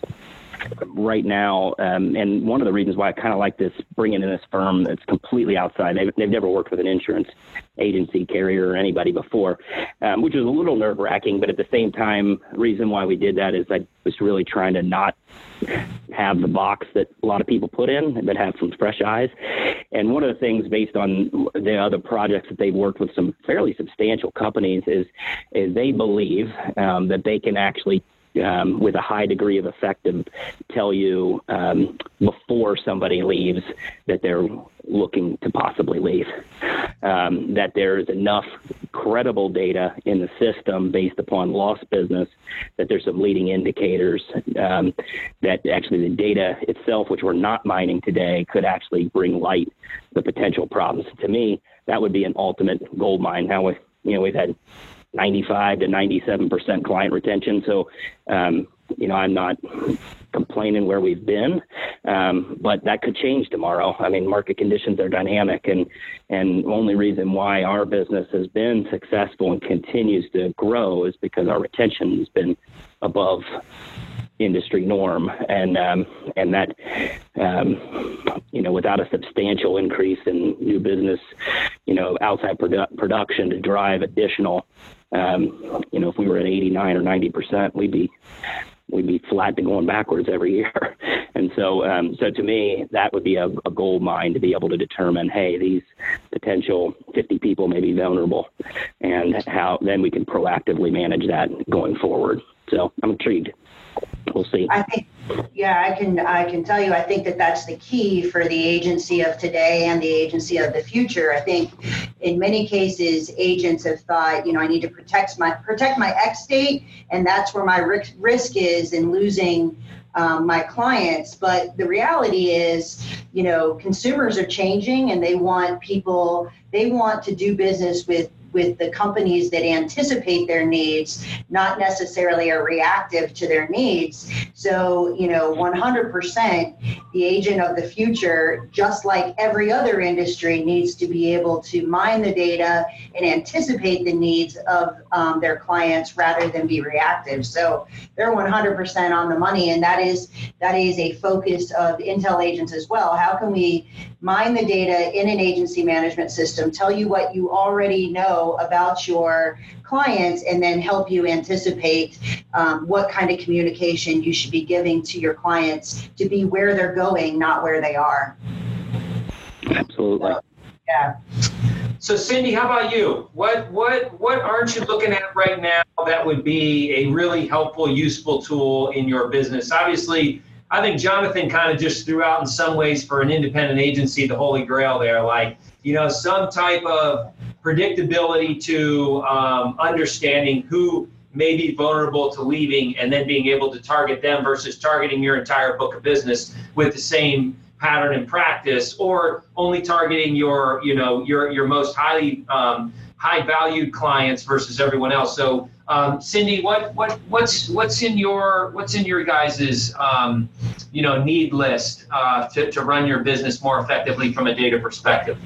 right now, um, and one of the reasons why I kind of like this bringing in this firm that's completely outside. They've, they've never worked with an insurance agency, carrier, or anybody before, um, which is a little nerve wracking. But at the same time, reason why we did that is I was really trying to not have the box that a lot of people put in, but have some fresh eyes. And one of the things, based on the other projects that they've worked with some fairly substantial companies, is is they believe um, that they can actually um, with a high degree of effective tell you um, before somebody leaves that they're looking to possibly leave. Um, that there's enough credible data in the system based upon lost business that there's some leading indicators um, that actually the data itself, which we're not mining today, could actually bring light the potential problems. To me, that would be an ultimate gold mine. Now, we, you know, we've had 95 to 97 percent client retention. So, um, you know, I'm not complaining where we've been, um, but that could change tomorrow. I mean, market conditions are dynamic, and and only reason why our business has been successful and continues to grow is because our retention has been above industry norm, and um, and that um, you know without a substantial increase in new business, you know outside produ- production to drive additional um, you know, if we were at 89 or 90 percent, we'd be we'd be flat to going backwards every year. And so, um, so to me, that would be a, a gold mine to be able to determine, hey, these potential 50 people may be vulnerable, and how then we can proactively manage that going forward. So I'm intrigued. We'll see. I think, yeah, I can I can tell you. I think that that's the key for the agency of today and the agency of the future. I think, in many cases, agents have thought, you know, I need to protect my protect my X state, and that's where my risk is in losing. Um, my clients but the reality is you know consumers are changing and they want people they want to do business with with the companies that anticipate their needs, not necessarily are reactive to their needs. So, you know, 100% the agent of the future, just like every other industry, needs to be able to mine the data and anticipate the needs of um, their clients rather than be reactive. So they're 100% on the money, and that is that is a focus of Intel agents as well. How can we mine the data in an agency management system, tell you what you already know about your clients, and then help you anticipate um, what kind of communication you should be giving to your clients to be where they're going, not where they are. Absolutely. So, yeah. So Cindy, how about you? What what what aren't you looking at right now that would be a really helpful, useful tool in your business? Obviously, I think Jonathan kind of just threw out in some ways for an independent agency the holy grail there, like you know some type of predictability to um, understanding who may be vulnerable to leaving and then being able to target them versus targeting your entire book of business with the same pattern and practice or only targeting your you know your your most highly um, high valued clients versus everyone else so um, cindy what what what's what's in your what's in your guys's um, you know need list uh, to, to run your business more effectively from a data perspective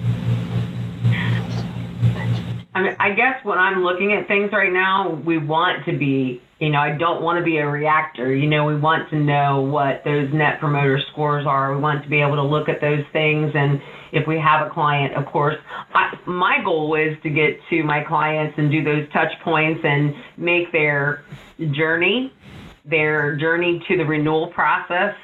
I mean, I guess when I'm looking at things right now, we want to be, you know, I don't want to be a reactor. You know, we want to know what those net promoter scores are. We want to be able to look at those things. And if we have a client, of course, I, my goal is to get to my clients and do those touch points and make their journey, their journey to the renewal process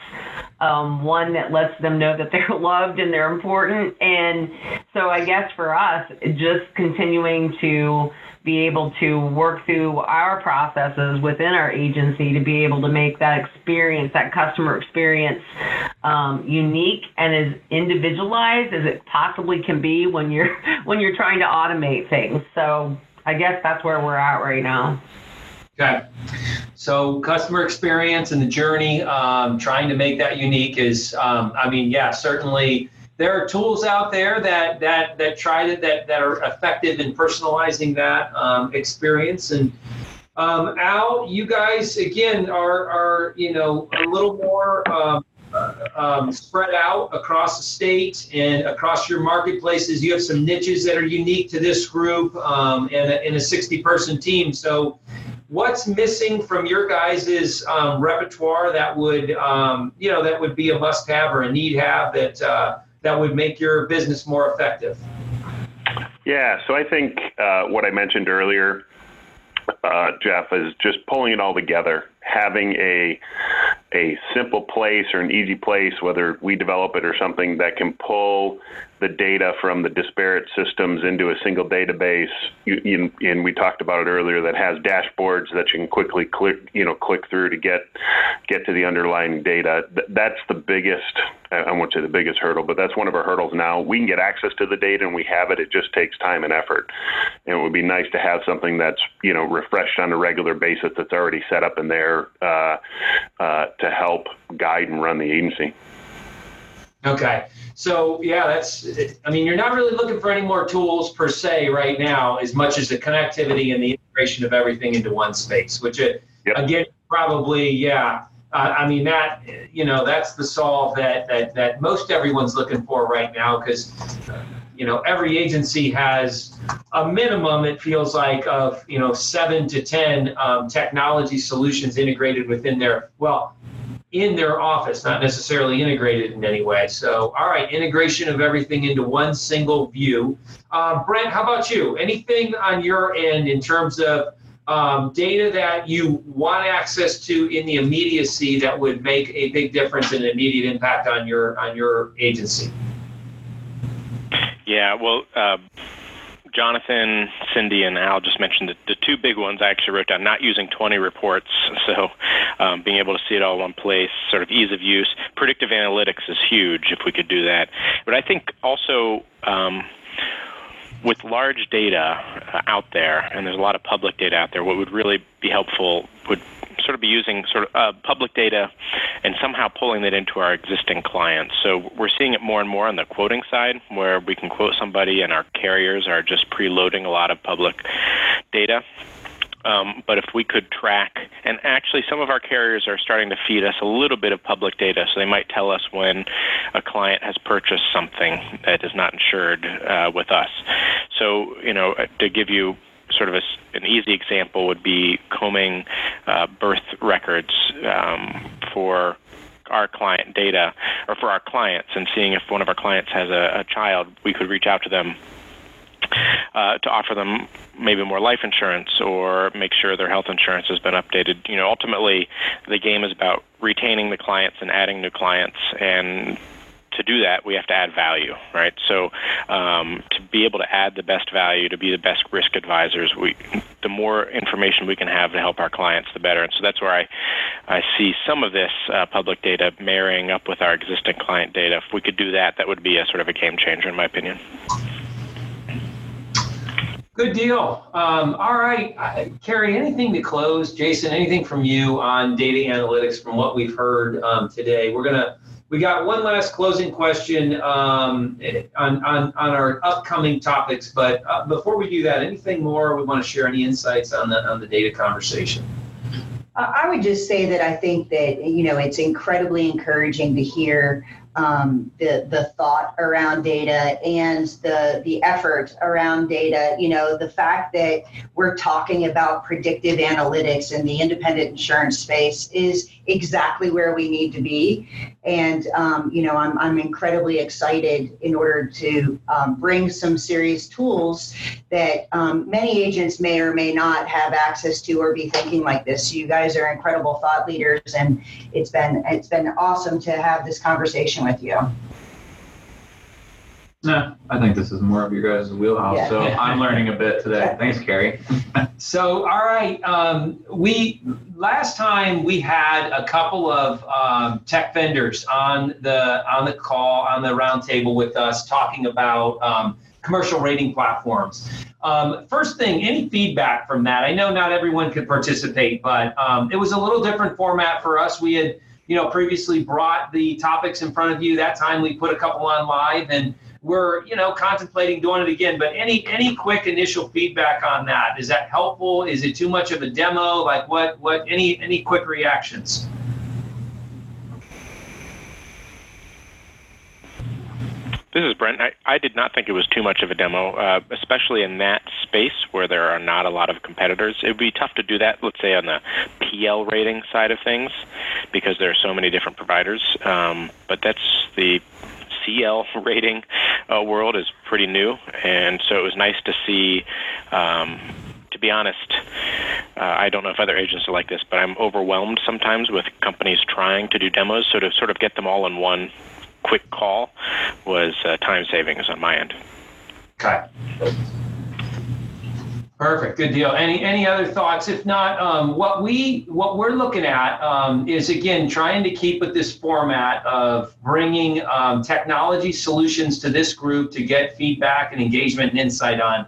um, one that lets them know that they're loved and they're important. And so I guess for us, just continuing to be able to work through our processes within our agency to be able to make that experience, that customer experience, um, unique and as individualized as it possibly can be when you're when you're trying to automate things. So I guess that's where we're at right now. Okay. So customer experience and the journey, um, trying to make that unique is, um, I mean, yeah, certainly there are tools out there that that that try to that that are effective in personalizing that um, experience. And um, Al, you guys again are are you know a little more. Um, um, spread out across the state and across your marketplaces. You have some niches that are unique to this group um, and, a, and a 60 person team. So what's missing from your guys' um, repertoire that would um, you know that would be a must have or a need have that uh, that would make your business more effective? Yeah so i think uh, what i mentioned earlier uh, jeff is just pulling it all together having a a simple place or an easy place whether we develop it or something that can pull the data from the disparate systems into a single database. You, you, and we talked about it earlier that has dashboards that you can quickly click, you know, click through to get get to the underlying data. That's the biggest. I won't say the biggest hurdle, but that's one of our hurdles now. We can get access to the data and we have it. It just takes time and effort. And it would be nice to have something that's you know refreshed on a regular basis that's already set up in there uh, uh, to help guide and run the agency. Okay. So yeah, that's. I mean, you're not really looking for any more tools per se right now, as much as the connectivity and the integration of everything into one space. Which, it, yep. again, probably yeah. Uh, I mean that you know that's the solve that that that most everyone's looking for right now because you know every agency has a minimum it feels like of you know seven to ten um, technology solutions integrated within their well in their office, not necessarily integrated in any way. So, all right, integration of everything into one single view. Uh, Brent, how about you? Anything on your end in terms of um, data that you want access to in the immediacy that would make a big difference and an immediate impact on your on your agency? Yeah, well. Uh Jonathan, Cindy, and Al just mentioned the, the two big ones I actually wrote down. Not using 20 reports, so um, being able to see it all in one place, sort of ease of use. Predictive analytics is huge if we could do that. But I think also. Um, with large data uh, out there, and there's a lot of public data out there, what would really be helpful would sort of be using sort of uh, public data and somehow pulling that into our existing clients. So we're seeing it more and more on the quoting side, where we can quote somebody and our carriers are just preloading a lot of public data. Um, but if we could track, and actually some of our carriers are starting to feed us a little bit of public data, so they might tell us when a client has purchased something that is not insured uh, with us. So, you know, uh, to give you sort of a, an easy example would be combing uh, birth records um, for our client data or for our clients and seeing if one of our clients has a, a child, we could reach out to them uh, to offer them maybe more life insurance or make sure their health insurance has been updated. You know, ultimately, the game is about retaining the clients and adding new clients and to do that, we have to add value, right? So, um, to be able to add the best value, to be the best risk advisors, we the more information we can have to help our clients, the better. And so that's where I, I see some of this uh, public data marrying up with our existing client data. If we could do that, that would be a sort of a game changer, in my opinion. Good deal. Um, all right, uh, Carrie, anything to close? Jason, anything from you on data analytics from what we've heard um, today? We're gonna we got one last closing question um, on, on on our upcoming topics, but uh, before we do that, anything more we want to share? Any insights on the on the data conversation? I would just say that I think that you know it's incredibly encouraging to hear um, the the thought around data and the the effort around data. You know, the fact that we're talking about predictive analytics in the independent insurance space is exactly where we need to be. And um, you know, I'm I'm incredibly excited in order to um, bring some serious tools that um, many agents may or may not have access to or be thinking like this. You guys are incredible thought leaders, and it's been it's been awesome to have this conversation with you. Nah, I think this is more of your guys' wheelhouse. Yeah. So I'm learning a bit today. Thanks, Carrie. So, all right, um, we last time we had a couple of um, tech vendors on the on the call on the roundtable with us talking about um, commercial rating platforms. Um, first thing, any feedback from that? I know not everyone could participate, but um, it was a little different format for us. We had you know, previously brought the topics in front of you. That time we put a couple on live and we're, you know, contemplating doing it again. But any any quick initial feedback on that? Is that helpful? Is it too much of a demo? Like what what any any quick reactions? This is Brent. I, I did not think it was too much of a demo, uh, especially in that space where there are not a lot of competitors. It would be tough to do that, let's say, on the PL rating side of things, because there are so many different providers. Um, but that's the CL rating uh, world is pretty new, and so it was nice to see. Um, to be honest, uh, I don't know if other agents are like this, but I'm overwhelmed sometimes with companies trying to do demos. So to sort of get them all in one quick call was uh, time savings on my end. Okay. Perfect. Good deal. Any any other thoughts? If not, um, what we what we're looking at um, is again trying to keep with this format of bringing um, technology solutions to this group to get feedback and engagement and insight on.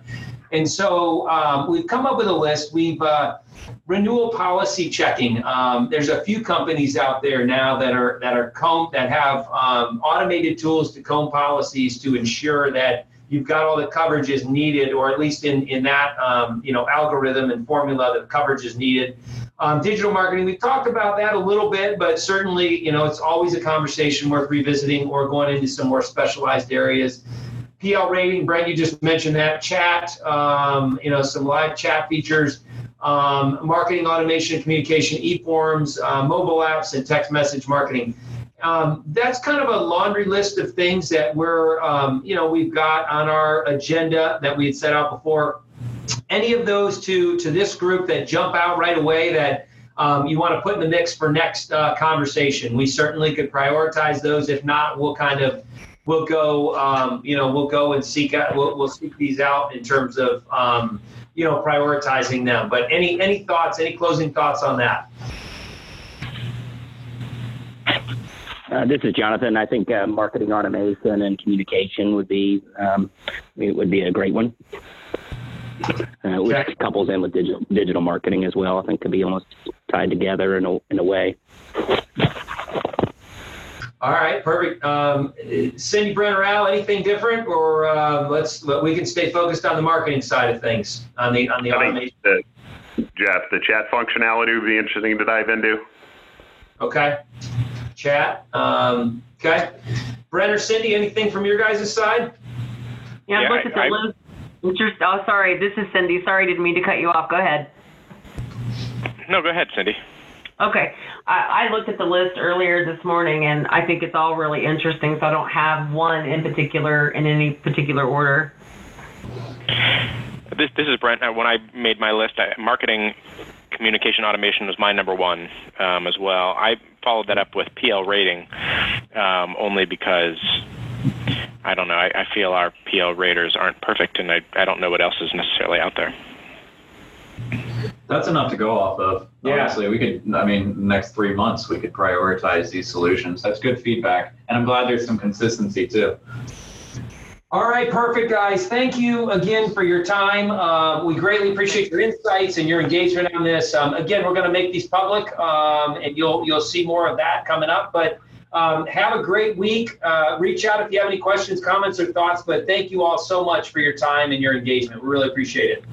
And so um, we've come up with a list. We've uh, renewal policy checking. Um, there's a few companies out there now that are that are comb that have um, automated tools to comb policies to ensure that you've got all the coverages needed, or at least in in that um, you know algorithm and formula, that coverage is needed. Um, digital marketing, we talked about that a little bit, but certainly you know it's always a conversation worth revisiting or going into some more specialized areas. PL rating, Brent, you just mentioned that chat, um, you know, some live chat features, um, marketing automation communication, e-forms, uh, mobile apps, and text message marketing. Um, that's kind of a laundry list of things that we're, um, you know, we've got on our agenda that we had set out before. Any of those to to this group that jump out right away that um, you want to put in the mix for next uh, conversation. We certainly could prioritize those. If not, we'll kind of we'll go um, you know we'll go and seek out we'll, we'll seek these out in terms of um, you know prioritizing them. But any any thoughts? Any closing thoughts on that? Uh, this is Jonathan. I think uh, marketing automation and communication would be um, it would be a great one. Uh, which Okay. couples in with digital digital marketing as well. I think could be almost tied together in a in a way. All right, perfect. Um, Cindy Brenner Al, anything different, or uh, let's we can stay focused on the marketing side of things on the on the I automation. think that, Jeff, the chat functionality would be interesting to dive into. Okay, chat. Um, okay, Brenner, Cindy, anything from your guys' side? Yeah, Yeah, look at the I- list. Interest, oh, sorry. This is Cindy. Sorry, didn't mean to cut you off. Go ahead. No, go ahead, Cindy. Okay. I, I looked at the list earlier this morning, and I think it's all really interesting. So I don't have one in particular in any particular order. This this is Brent. Uh, When I made my list, I, marketing communication automation was my number one um, as well. I followed that up with PL rating um, only because I don't know. I, I feel our PL raters aren't perfect, and I I don't know what else is necessarily out there. That's enough to go off of. Yeah. Honestly, we could, I mean, next three months, we could prioritize these solutions. That's good feedback. And I'm glad there's some consistency too. All right, perfect, guys. Thank you again for your time. Uh, we greatly appreciate your insights and your engagement on this. Um, again, we're going to make these public, um, and you'll you'll see more of that coming up. But um, have a great week. Uh, reach out if you have any questions, comments, or thoughts. But thank you all so much for your time and your engagement. We really appreciate it.